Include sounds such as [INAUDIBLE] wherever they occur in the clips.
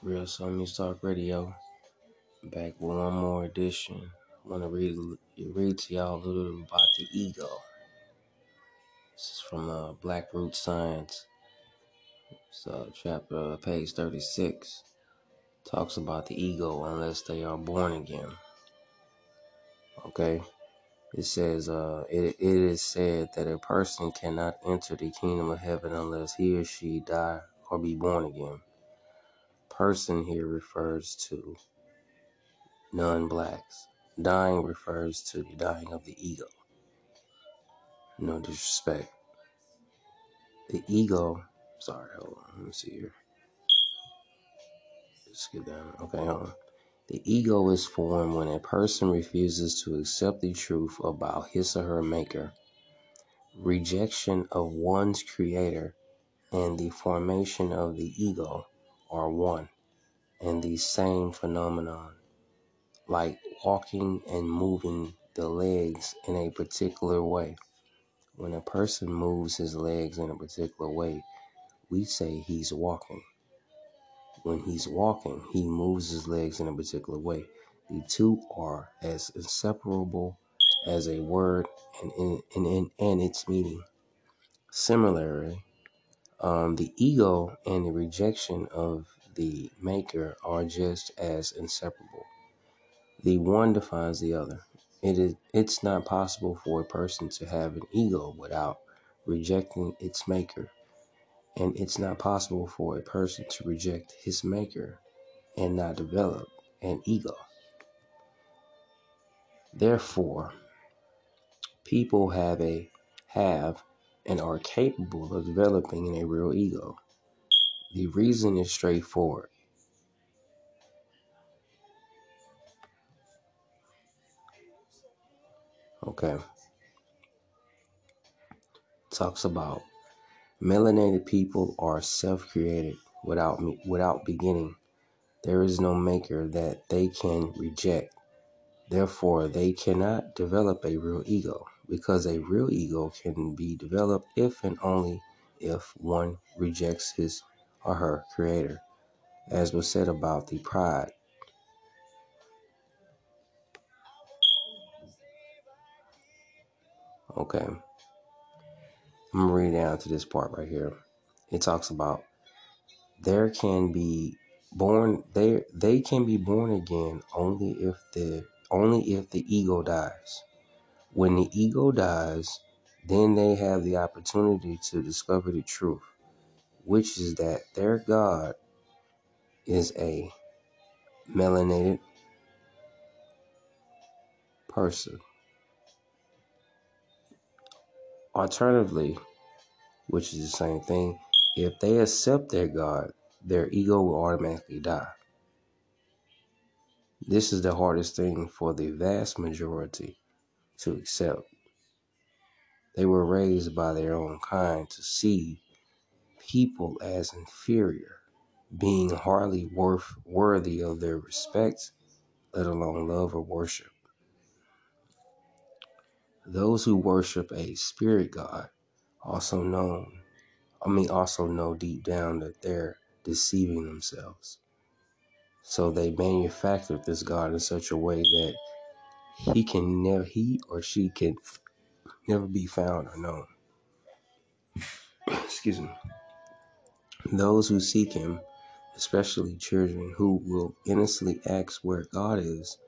Real Soul Talk Radio. Back with one more edition. I want to read read to y'all a little bit about the ego. This is from uh, Black Root Science. It's uh, chapter uh, page thirty six. Talks about the ego unless they are born again. Okay. It says, uh, it, it is said that a person cannot enter the kingdom of heaven unless he or she die or be born again. Person here refers to non blacks. Dying refers to the dying of the ego. No disrespect. The ego, sorry, hold on, let me see here. Let's get down. Okay, hold on. The ego is formed when a person refuses to accept the truth about his or her maker. Rejection of one's creator and the formation of the ego are one and the same phenomenon, like walking and moving the legs in a particular way. When a person moves his legs in a particular way, we say he's walking. When he's walking, he moves his legs in a particular way. The two are as inseparable as a word and, in, in, in, and its meaning. Similarly, um, the ego and the rejection of the maker are just as inseparable. The one defines the other. It is it's not possible for a person to have an ego without rejecting its maker. And it's not possible for a person to reject his maker and not develop an ego. Therefore, people have a have and are capable of developing a real ego. The reason is straightforward. Okay. Talks about melanated people are self-created without me without beginning. There is no maker that they can reject. Therefore, they cannot develop a real ego because a real ego can be developed if and only if one rejects his or her creator, as was said about the pride. Okay. I'm gonna read down to this part right here. It talks about there can be born they they can be born again only if the only if the ego dies. When the ego dies, then they have the opportunity to discover the truth, which is that their God is a melanated person. Alternatively, which is the same thing, if they accept their God, their ego will automatically die. This is the hardest thing for the vast majority to accept. They were raised by their own kind to see people as inferior, being hardly worth worthy of their respect, let alone love or worship. Those who worship a spirit god also known I mean also know deep down that they're deceiving themselves. So they manufactured this god in such a way that he can never he or she can never be found or known. [COUGHS] Excuse me. Those who seek him, especially children who will innocently ask where God is,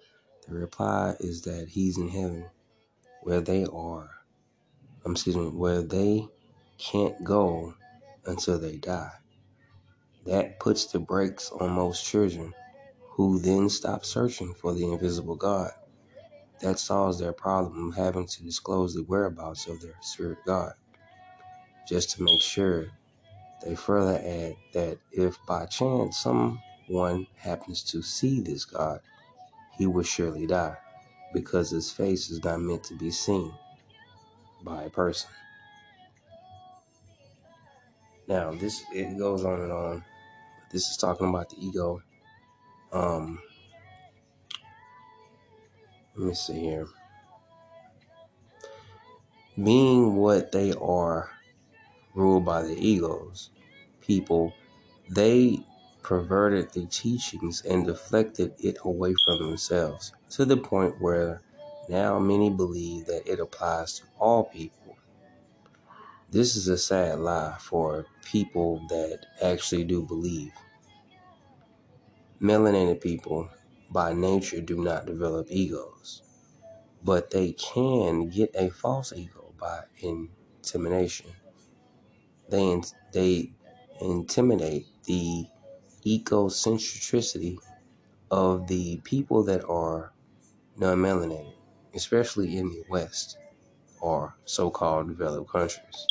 the reply is that he's in heaven, where they are. I'm excuse me, where they can't go until they die. That puts the brakes on most children who then stop searching for the invisible God. That solves their problem of having to disclose the whereabouts of their spirit God. Just to make sure, they further add that if by chance someone happens to see this God, he will surely die because his face is not meant to be seen by a person. Now, this it goes on and on. This is talking about the ego. Um, let me see here. Being what they are, ruled by the egos, people, they perverted the teachings and deflected it away from themselves to the point where now many believe that it applies to all people. This is a sad lie for people that actually do believe. Melanated people by nature do not develop egos, but they can get a false ego by intimidation. They, they intimidate the egocentricity of the people that are non melanated, especially in the West or so called developed countries.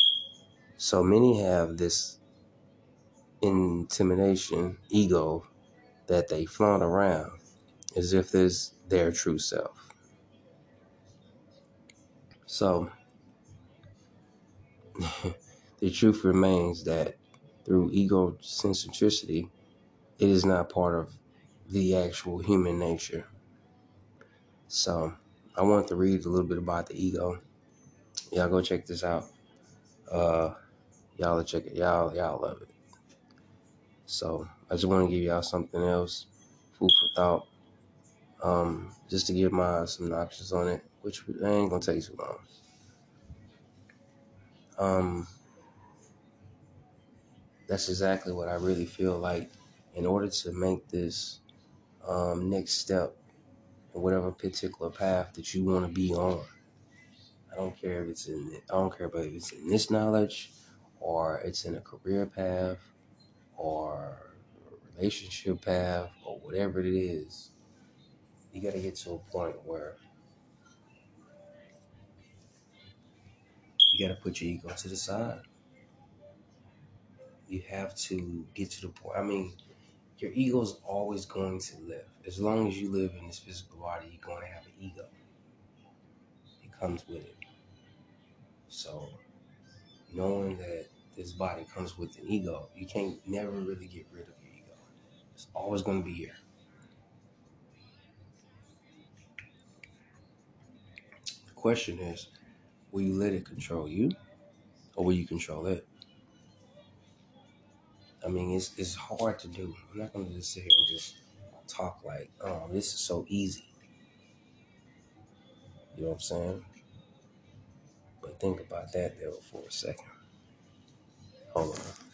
So many have this intimidation ego that they flaunt around as if it's their true self. So [LAUGHS] the truth remains that through egocentricity, it is not part of the actual human nature. So I want to read a little bit about the ego. Y'all go check this out. Uh, y'all check it. Y'all y'all love it. So I just want to give y'all something else, food for thought. Um, just to give my synopsis on it, which ain't gonna take too long. Um, that's exactly what I really feel like. In order to make this um, next step whatever particular path that you want to be on, I don't care if it's in I don't care about if it's in this knowledge or it's in a career path or a relationship path or whatever it is. You got to get to a point where you got to put your ego to the side. You have to get to the point. I mean, your ego is always going to live. As long as you live in this physical body, you're going to have an ego. It comes with it. So, knowing that this body comes with an ego, you can't never really get rid of your ego. It's always going to be here. Question is, will you let it control you, or will you control it? I mean, it's it's hard to do. I'm not going to just sit here and just talk like, oh, this is so easy. You know what I'm saying? But think about that there for a second. Hold on.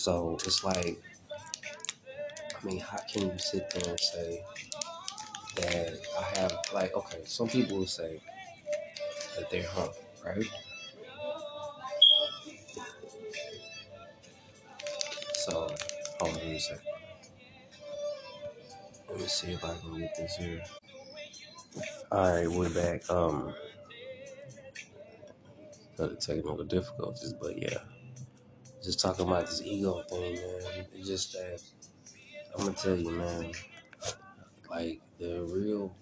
So it's like, I mean, how can you sit there and say that I have, like, okay, some people will say that they're hungry, right? So, hold on let me second. Let me see if I can get this here. All right, we're back. Um, technical difficulties, but yeah, just talking about this ego thing, man. It's just that I'm gonna tell you, man. Like the real,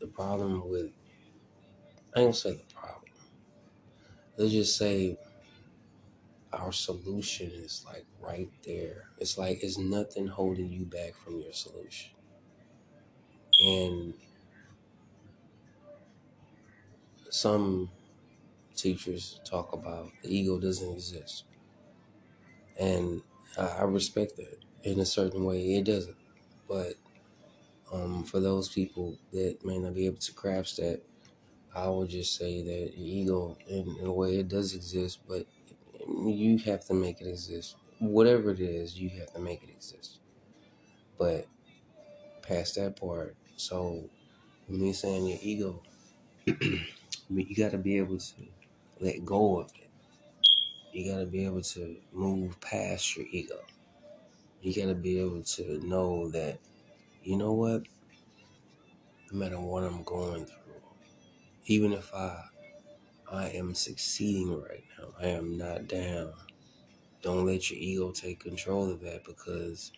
the problem with, I ain't say the problem. Let's just say our solution is like right there. It's like it's nothing holding you back from your solution. And some teachers talk about the ego doesn't exist. And I, respect that in a certain way. It doesn't. But um, for those people that may not be able to grasp that, I would just say that ego, in, in a way, it does exist, but you have to make it exist. Whatever it is, you have to make it exist. But past that part, so me saying your ego, [CLEARS THROAT] you got to be able to let go of. You got to be able to move past your ego. You got to be able to know that, you know what? No matter what I'm going through, even if I I am succeeding right now, I am not down. Don't let your ego take control of that because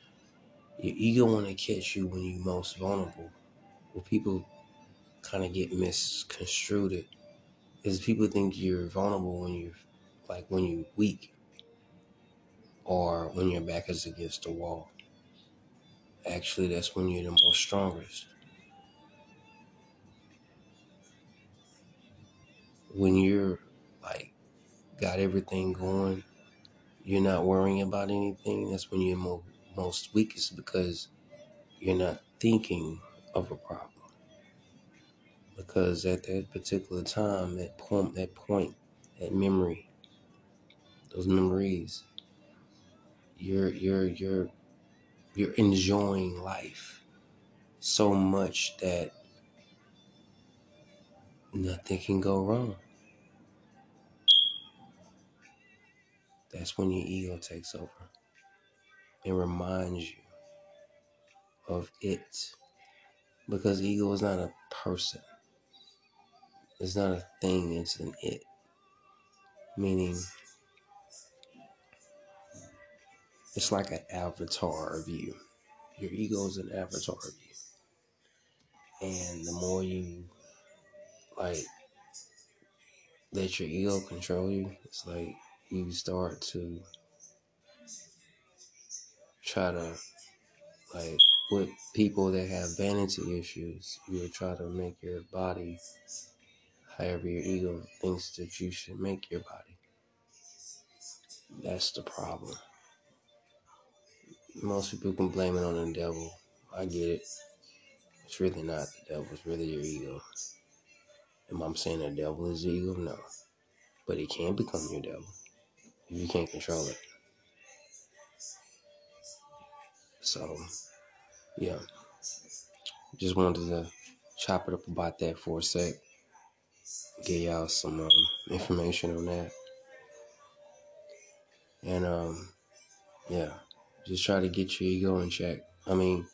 your ego want to catch you when you're most vulnerable. Well, people kind of get misconstrued is people think you're vulnerable when you're like when you're weak or when your back is against the wall. actually that's when you're the most strongest. When you're like got everything going, you're not worrying about anything, that's when you're mo- most weakest because you're not thinking of a problem. Because at that particular time, that point, that point, that memory, those memories, you're you're you're you're enjoying life so much that nothing can go wrong. That's when your ego takes over and reminds you of it. Because ego is not a person. It's not a thing, it's an it. Meaning it's like an avatar of you. Your ego is an avatar of you. And the more you like let your ego control you, it's like you start to try to like with people that have vanity issues, you try to make your body however your ego thinks that you should make your body. That's the problem. Most people can blame it on the devil. I get it. It's really not the devil, it's really your ego. Am I saying the devil is the ego? No. But it can become your devil if you can't control it. So, yeah. Just wanted to chop it up about that for a sec. Get y'all some um, information on that. And, um, yeah, just try to get your ego in check. I mean,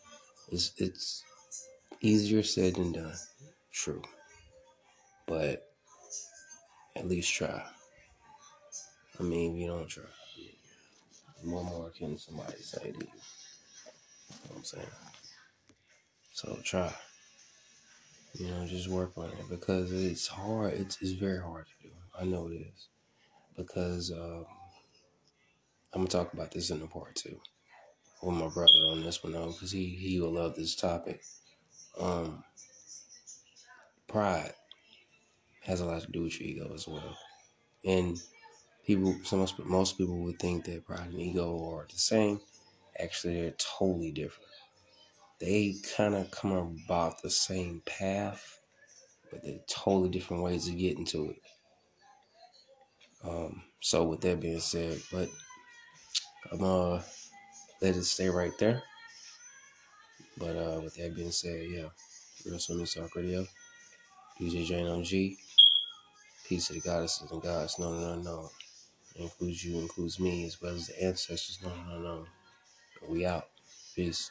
it's, it's easier said than done. True. But at least try. I mean, if you don't try, what more can somebody say to you? You know I'm saying? So try. You know, just work on it because it's hard. It's, it's very hard to do. I know it is. Because um, I'm going to talk about this in the part two with my brother on this one, though, because he, he will love this topic. Um, pride has a lot to do with your ego as well. And people, some most people would think that pride and ego are the same. Actually, they're totally different. They kind of come about the same path, but they're totally different ways of getting to it. Um, so with that being said, but I'm uh let it stay right there. But uh with that being said, yeah, Real Swimming Talk Radio, DJ Jano Peace to the goddesses and gods known and unknown. It includes you, includes me, as well as the ancestors known and unknown. We out. Peace.